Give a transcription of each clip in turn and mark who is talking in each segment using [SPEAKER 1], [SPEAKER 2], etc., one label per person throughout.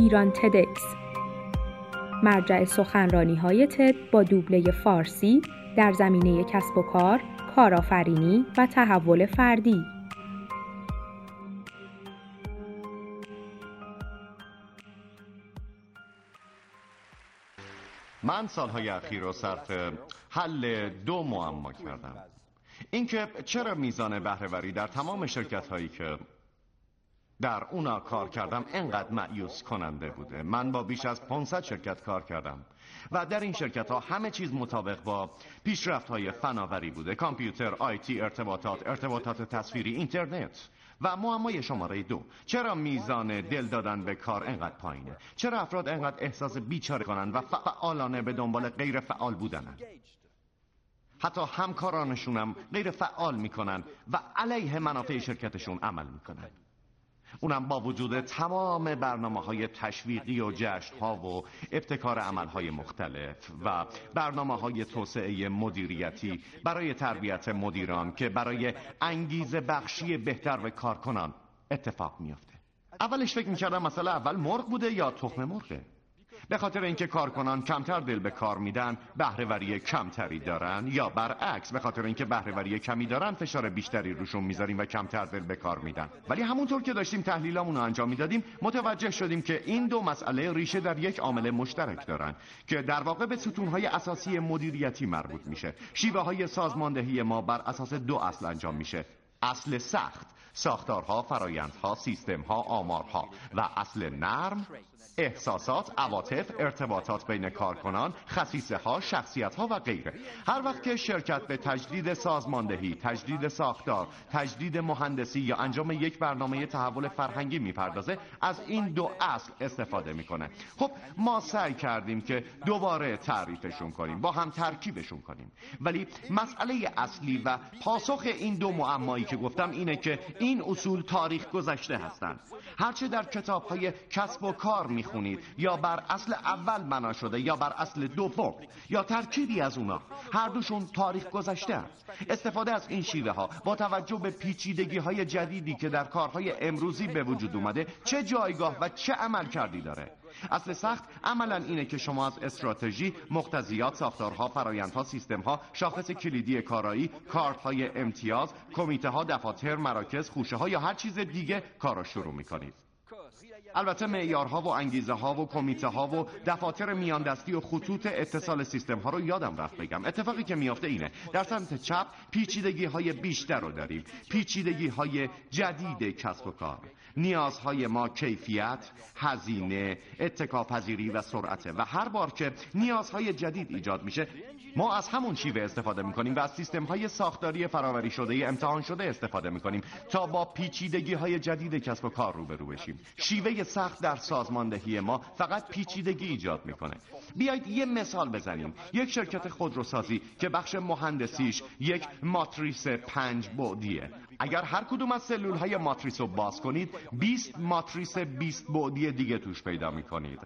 [SPEAKER 1] ایران تدکس. مرجع سخنرانی های تد با دوبله فارسی در زمینه کسب و کار، کارآفرینی و تحول فردی.
[SPEAKER 2] من سالهای اخیر رو صرف حل دو معما کردم. اینکه چرا میزان بهرهوری در تمام شرکت هایی که در اونا کار کردم انقدر معیوس کننده بوده. من با بیش از 500 شرکت کار کردم. و در این شرکت ها همه چیز مطابق با پیشرفت های فناوری بوده. کامپیوتر، آیتی، ارتباطات، ارتباطات تصویری، اینترنت. و معمای شماره دو چرا میزان دل دادن به کار انقدر پایینه؟ چرا افراد انقدر احساس بیچاره کنن و فعالانه به دنبال غیر فعال بودنن؟ حتی همکارانشونم غیر فعال می‌کنن و علیه منافع شرکتشون عمل می‌کنن. اونم با وجود تمام برنامه های تشویقی و جشن ها و ابتکار عمل های مختلف و برنامه های توسعه مدیریتی برای تربیت مدیران که برای انگیزه بخشی بهتر به کارکنان اتفاق میافته. اولش فکر می‌کردم مثلا اول مرغ بوده یا تخم مرغه؟ به خاطر اینکه کارکنان کمتر دل به کار میدن بهرهوری کمتری دارن. یا برعکس به خاطر اینکه بهرهوری کمی دارن فشار بیشتری روشون می‌ذاریم و کمتر دل به کار میدن. ولی همونطور که داشتیم تحلیلامون رو انجام می‌دادیم متوجه شدیم که این دو مسئله ریشه در یک عامل مشترک دارن که در واقع به ستونهای اساسی مدیریتی مربوط میشه. شیوه های سازماندهی ما بر اساس دو اصل انجام میشه. اصل سخت ساختارها، فرایندها، سیستمها، آمارها و اصل نرم احساسات، عواطف، ارتباطات بین کارکنان، خصیصه ها، شخصیت ها و غیره. هر وقت که شرکت به تجدید سازماندهی، تجدید ساختار، تجدید مهندسی یا انجام یک برنامه تحول فرهنگی می‌پردازه از این دو اصل استفاده می‌کنه. خب ما سعی کردیم که دوباره تعریفشون کنیم با هم ترکیبشون کنیم. ولی مسئله اصلی و پاسخ این دو معمایی که گفتم اینه که اصول تاریخ گذشته هستند. هرچه در کتاب های کسب و کار می‌خونید یا بر اصل اول بنا شده یا بر اصل دوم یا ترکیبی از اونا هر دوشون تاریخ گذشته است استفاده از این شیوه ها با توجه به پیچیدگی های جدیدی که در کارهای امروزی به وجود اومده چه جایگاه و چه عمل کردی داره؟ اصل سخت عملا اینه که شما از استراتژی، مختزیات، ساختارها، فرایندها، سیستمها، شاخص کلیدی کارایی، کارت های امتیاز، کمیته ها، دفاتر، مراکز، خوشه ها یا هر چیز دیگه کار را شروع می‌کنید. البته معیارها و انگیزه ها و کمیته ها و دفاتر میاندستی و خطوط اتصال سیستم ها رو یادم رفت بگم. اتفاقی که میافته اینه. در سمت چپ پیچیدگی های بیشتر رو داریم. پیچیدگی های جدید کسب و کار. نیازهای ما کیفیت، هزینه، اتکاپذیری و سرعته. و هر بار که نیازهای جدید ایجاد میشه ما از همون شیوه استفاده می‌کنیم و از سیستم های ساختاری فراوری شده امتحان شده استفاده می‌کنیم تا با پیچیدگی های جدید کسب و کار روبرو بشیم. شیوه سخت در سازماندهی ما فقط پیچیدگی ایجاد می‌کنه. بیایید یه مثال بزنیم. یک شرکت خودروسازی که بخش مهندسیش یک ماتریس پنج بعدیه اگر هر کدوم از سلول های ماتریس رو باز کنید 20 ماتریس 20 بعدی دیگه توش پیدا می‌کنید.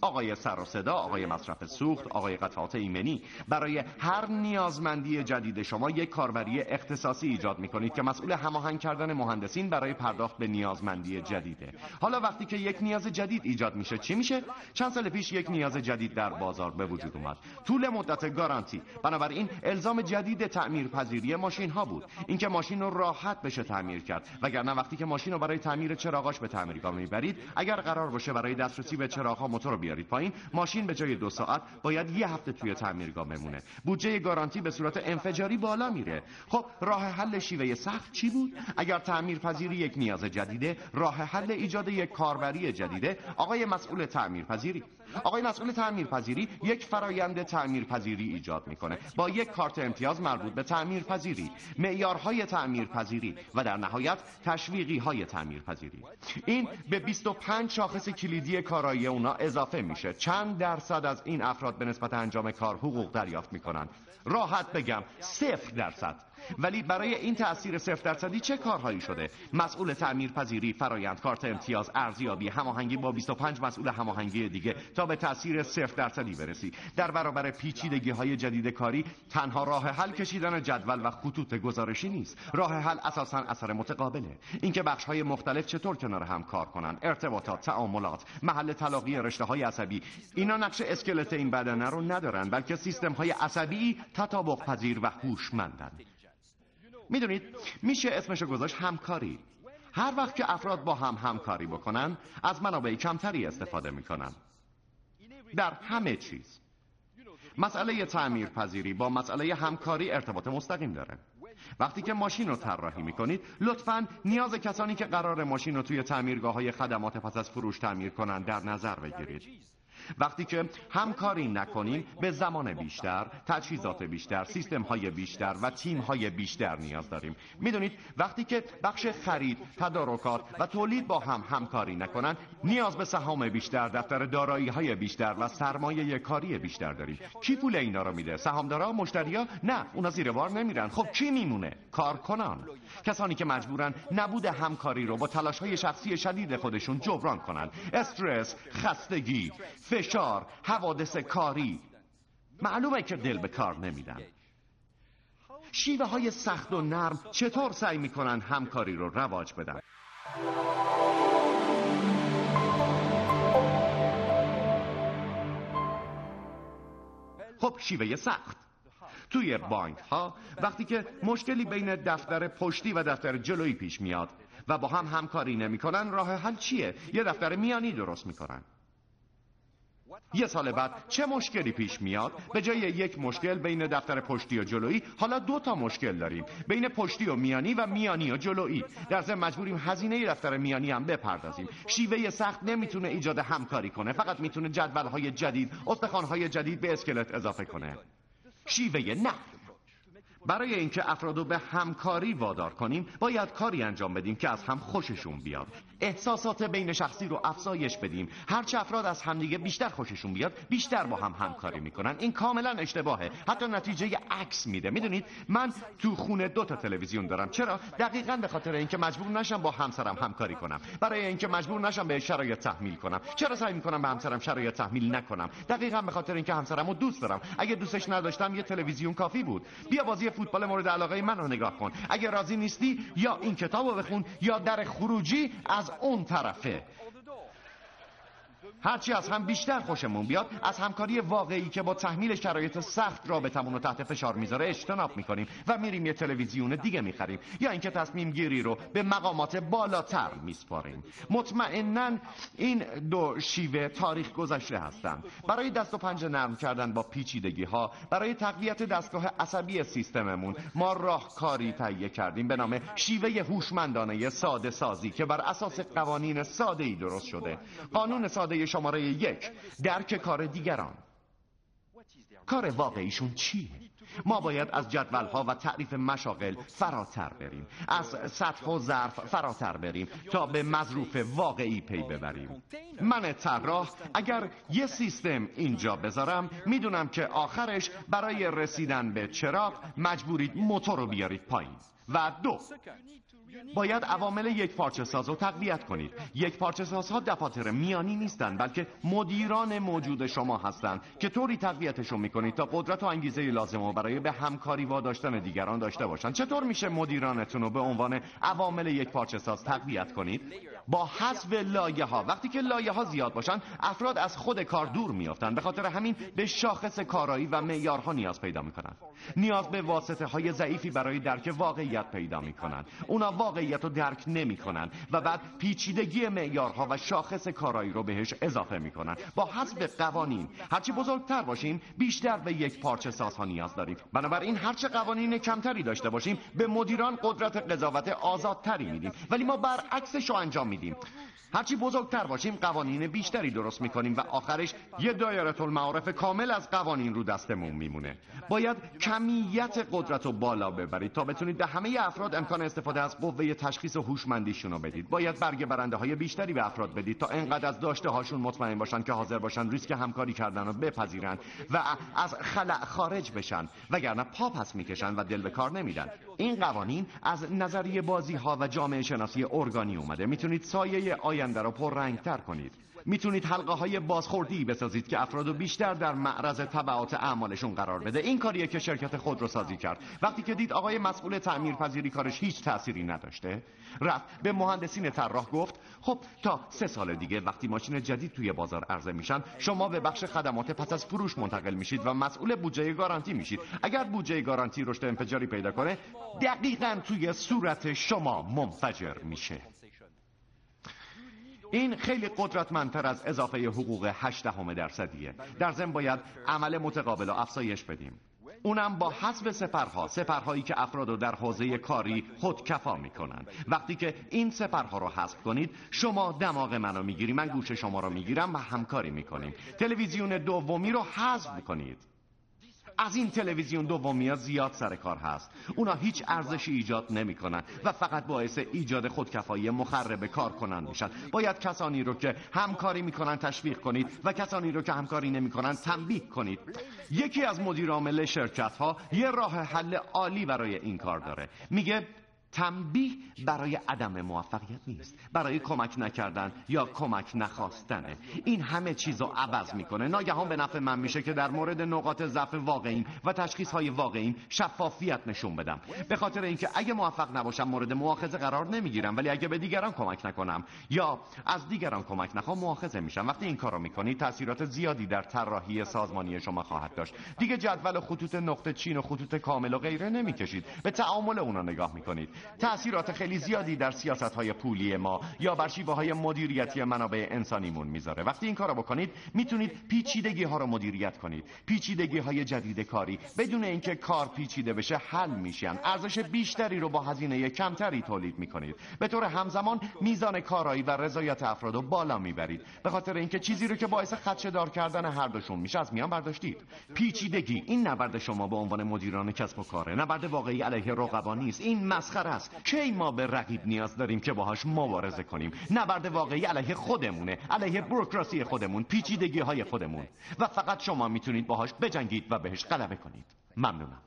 [SPEAKER 2] آقای سر و صدا، آقای مصرف سوخت، آقای قطعات ایمنی برای هر نیازمندی جدید شما یک کاربری اختصاصی ایجاد می‌کنید که مسئول هماهنگ کردن مهندسین برای پرداخت به نیازمندی جدیده. حالا وقتی که یک نیاز جدید ایجاد میشه چی میشه؟ چند سال پیش یک نیاز جدید در بازار به وجود اومد. طول مدت گارانتی. بنابراین الزام جدید تعمیر پذیری ماشین ها بود. اینکه ماشین رو راحت بشه تعمیر کرد. وگرنه وقتی که ماشین رو برای تعمیر چراغاش به تعمیرگاه می‌برید اگر قرار باشه برای دسترسی به چراغ موتور بیارید پایین ماشین به جای دو ساعت باید یه هفته توی تعمیرگاه بمونه. بودجه گارانتی به صورت انفجاری بالا میره. خب راه حل شیوه سخت چی بود؟ اگر تعمیر پذیری یک نیاز جدیده راه حل ایجاد یک کاربری جدیده. آقای مسئول تعمیر پذیری آقای مسئول تعمیر پذیری یک فرایند تعمیر پذیری ایجاد می‌کنه. با یک کارت امتیاز مربوط به تعمیر پذیری معیارهای تعمیر و در نهایت تشویقی های تعمیر پذیری این به 25 شاخص کلیدی کارایی اونا اضافه میشه. چند درصد از این افراد به نسبت انجام کار حقوق دریافت می‌کنن راحت بگم صفر درصد. ولی برای این تاثیر صفر درصدی چه کارهایی شده؟ مسئول تعمیر پذیری فرایند کارت امتیاز ارزیابی هماهنگی با 25 مسئول هماهنگی دیگه تا به تاثیر صفر درصدی برسی. در برابر پیچیدگی های جدید کاری تنها راه حل کشیدن جدول و خطوط گزارشی نیست. راه حل اساسا اثر متقابله. اینکه بخش های مختلف چطور کنار هم کار کنن ارتباطات تعاملات محل تلاقی رشته های عصبی اینا نقش اسکلت این بدنه رو ندارن بلکه سیستم های عصبی تطابق پذیر و هوشمندن. می‌دونید میشه اسمشو گذاشت همکاری. هر وقت که افراد با هم همکاری بکنن از منابع کمتری استفاده می‌کنن. در همه چیز. مسئله تعمیر پذیری با مسئله همکاری ارتباط مستقیم داره. وقتی که ماشین رو طراحی می‌کنید لطفا نیاز کسانی که قرار ماشین رو توی تعمیرگاه های خدمات پس از فروش تعمیر کنند در نظر بگیرید. وقتی که همکاری نکنیم به زمان بیشتر تجهیزات بیشتر سیستم های بیشتر و تیم های بیشتر نیاز داریم. می‌دونید وقتی که بخش خرید تدارکات و تولید با هم همکاری نکنن نیاز به سهام بیشتر دفتر دارایی های بیشتر و سرمایه کاری بیشتر داریم. کی پول اینا رو میده؟ سهامدارا مشتریا نه اونا زیر بار نمیرن. خب کی میمونه؟ کارکنان. کسانی که مجبورن نبود همکاری رو با تلاش های شخصی شدید خودشون جبران کنند استرس خستگی فشار حوادث کاری. معلومه که دل به کار نمیدن شیوه های سخت و نرم چطور سعی می‌کنن همکاری رو رواج بدن؟ خب شیوه سخت. توی بانک ها وقتی که مشکلی بین دفتر پشتی و دفتر جلویی پیش میاد و با هم همکاری نمی‌کنن راه حل چیه؟ یه دفتر میانی درست می‌کنن. یه سال بعد چه مشکلی پیش میاد؟ به جای یک مشکل بین دفتر پشتی و جلویی حالا دو تا مشکل داریم. بین پشتی و میانی و میانی و جلویی. در ضمن مجبوریم هزینه دفتر میانی هم بپردازیم. شیوه سخت نمی‌تونه ایجاد همکاری کنه فقط می‌تونه جدول های جدید استخوان های جدید به اسکلت اضافه کنه. شیوه نه. برای اینکه افرادو به همکاری وادار کنیم باید کاری انجام بدیم که از هم خوششون بیاد. احساسات بین شخصی رو افزایش بدیم. هرچه افراد از همدیگه بیشتر خوششون بیاد بیشتر با هم همکاری می‌کنن. این کاملا اشتباهه. حتی نتیجه عکس میده. می‌دونید؟ من تو خونه دو تا تلویزیون دارم. چرا؟ دقیقا به خاطر اینکه مجبور نشم با همسرم همکاری کنم. برای اینکه مجبور نشم به شرایط تحمیل کنم. چرا سعی می‌کنم به همسرم شرایط تحمیل نکنم؟ دقیقا به خاطر اینکه همسرم رو دوست دارم. اگه دوستش نداشتم یه تلویزیون کافی بود. بیا بازی فوتبال مورد علاقه من رو نگاه کن. اگه راضی نیستی یا این کتاب رو بخون یا در خروجی از اون طرفه. هرچی از هم بیشتر خوشمون بیاد از همکاری واقعی که با تحمیل شرایط سخت رابطمون رو تحت فشار می‌ذاره اجتناب می‌کنیم و میریم یه تلویزیون دیگه می‌خریم. یا اینکه تصمیم گیری رو به مقامات بالاتر میسپاریم. مطمئنا این دو شیوه تاریخ گذشته هستند. برای دست و پنجه نرم کردن با پیچیدگی ها برای تقویت دستگاه عصبی سیستممون ما راهکاری تهیه کردیم به نام شیوه هوشمندانه ساده سازی که بر اساس قوانین ساده ای درست شده. قانون ساده شماره یک درک کار دیگران. کار واقعیشون چیه؟ ما باید از جدولها و تعریف مشاغل فراتر بریم. از سطح و ظرف فراتر بریم تا به مظروف واقعی پی ببریم. من طراح اگر یه سیستم اینجا بذارم می‌دونم که آخرش برای رسیدن به چراغ مجبورید موتور رو بیارید پایین. و دو باید عوامل یک پارچه ساز رو تقویت کنید. یک پارچه سازها دفاتر میانی نیستند بلکه مدیران موجود شما هستند که طوری تقویتشون می‌کنید تا قدرت و انگیزه لازم رو برای به همکاری واداشتن دیگران داشته باشند چطور میشه مدیرانتون رو به عنوان عوامل یک پارچه ساز تقویت کنید؟ با حذف لایه ها وقتی که لایه ها زیاد باشن افراد از خود کار دور میافتند به خاطر همین به شاخص کارایی و معیارها نیاز پیدا می‌کنند نیاز به واسطه های ضعیفی برای درک واقعیت پیدا می‌کنند اونا واقعیت رو درک نمی‌کنن و بعد پیچیدگی معیارها و شاخص کارایی رو بهش اضافه می‌کنن. با حذف قوانین هرچی بزرگتر باشیم بیشتر به یک پارچه سازها نیاز داریم. بنابراین هرچه قوانین کمتری داشته باشیم به مدیران قدرت قضاوت آزادتری میدیم. ولی ما برعکسش رو انجام میدیم هرچی بزرگتر باشیم قوانین بیشتری درست می‌کنیم و آخرش یه دایره المعارف کامل از قوانین رو دستمون میمونه. باید کمیت قدرت رو بالا ببرید تا بتونید به همه افراد امکان استفاده از قوه تشخیص هوشمندیشون رو بدید. باید برگ برنده های بیشتری به افراد بدید تا انقدر از داشته هاشون مطمئن باشن که حاضر باشن ریسک همکاری کردن رو بپذیرن و از خلع خارج بشن. وگرنه پا پس می‌کشن و دل به کار نمیدن این قوانین از نظریه بازی ها و جامعه شناسی ارگانی اومده. می‌تونید سایه آینده رو پررنگتر کنید. می‌تونید حلقه های بازخوردی بسازید که افرادو بیشتر در معرض تبعات اعمالشون قرار بده. این کاریه که شرکت خود رو سازی کرد. وقتی که دید آقای مسئول تعمیر پذیری کارش هیچ تأثیری نداشته رفت به مهندسین طراح گفت خب تا سه سال دیگه وقتی ماشین جدید توی بازار عرضه میشن شما به بخش خدمات پس از فروش منتقل میشید و مسئول بودجه گارانتی میشید. اگر بودجه گارانتی رشد انفجاری پیدا کنه دقیقا توی صورت شما منفجر میشه. این خیلی قدرتمندتر از اضافه حقوق 8 همه درصدیه. در ضمن باید عمل متقابل و افزایش بدیم. اونم با حذف سپرها سپرهایی که افراد رو در حوزه کاری خودکفا می‌کنن. وقتی که این سپرها رو حذف کنید شما دماغ منو می‌گیری من گوش شما رو می‌گیرم و همکاری می‌کنیم. تلویزیون دومی رو حذف کنید از این تلویزیون دومی ها زیاد سر کار هست. اونا هیچ ارزشی ایجاد نمی‌کنن و فقط باعث ایجاد خودکفایی مخرب کار کنن میشن. باید کسانی رو که همکاری می‌کنن تشویق کنید و کسانی رو که همکاری نمی‌کنن تنبیه کنید. یکی از مدیرعامل شرکت ها یه راه حل عالی برای این کار داره. میگه تنبیه برای عدم موفقیت نیست. برای کمک نکردن یا کمک نخواستنه این همه چیز رو عوض می‌کنه. ناگهان به نفع من میشه که در مورد نقاط ضعف واقعیم و تشخیص های واقعیم شفافیت نشون بدم. به خاطر اینکه اگه موفق نباشم مورد مؤاخذه قرار نمی‌گیرم ولی اگه به دیگران کمک نکنم یا از دیگران کمک نخوام مؤاخذه میشم. وقتی این کارو می‌کنی تاثیرات زیادی در طراحی سازمانی شما خواهد داشت. دیگه جدول خطوط نقطه چین و خطوط کامل و غیره نمی‌کشید. به تعامل اونا نگاه می‌کنید. تأثیرات خیلی زیادی در سیاست های پولی ما یا بر شیوه های مدیریتی منابع انسانیمون می‌ذاره. وقتی این کارو بکنید می‌تونید پیچیدگی ها رو مدیریت کنید. پیچیدگی های جدید کاری. بدون اینکه کار پیچیده بشه حل میشن ارزش بیشتری رو با هزینه کمتری تولید می‌کنید. به طور همزمان میزان کارایی و رضایت افراد رو بالا می‌برید. به خاطر اینکه چیزی رو که باعث خدشه دار کردن هر دوشون میشه از میان برداشتید. پیچیدگی. این نبرد شما به عنوان مدیران کسب و کاره نبرد واقعی علیه رقبا نیست. این مسخره است. کی ما به رقیب نیاز داریم که باهاش مبارزه کنیم؟ نبرد واقعی علیه خودمونه علیه بروکراسی خودمون پیچیدگی های خودمون. و فقط شما می‌تونید باهاش بجنگید و بهش غلبه کنید. ممنونم.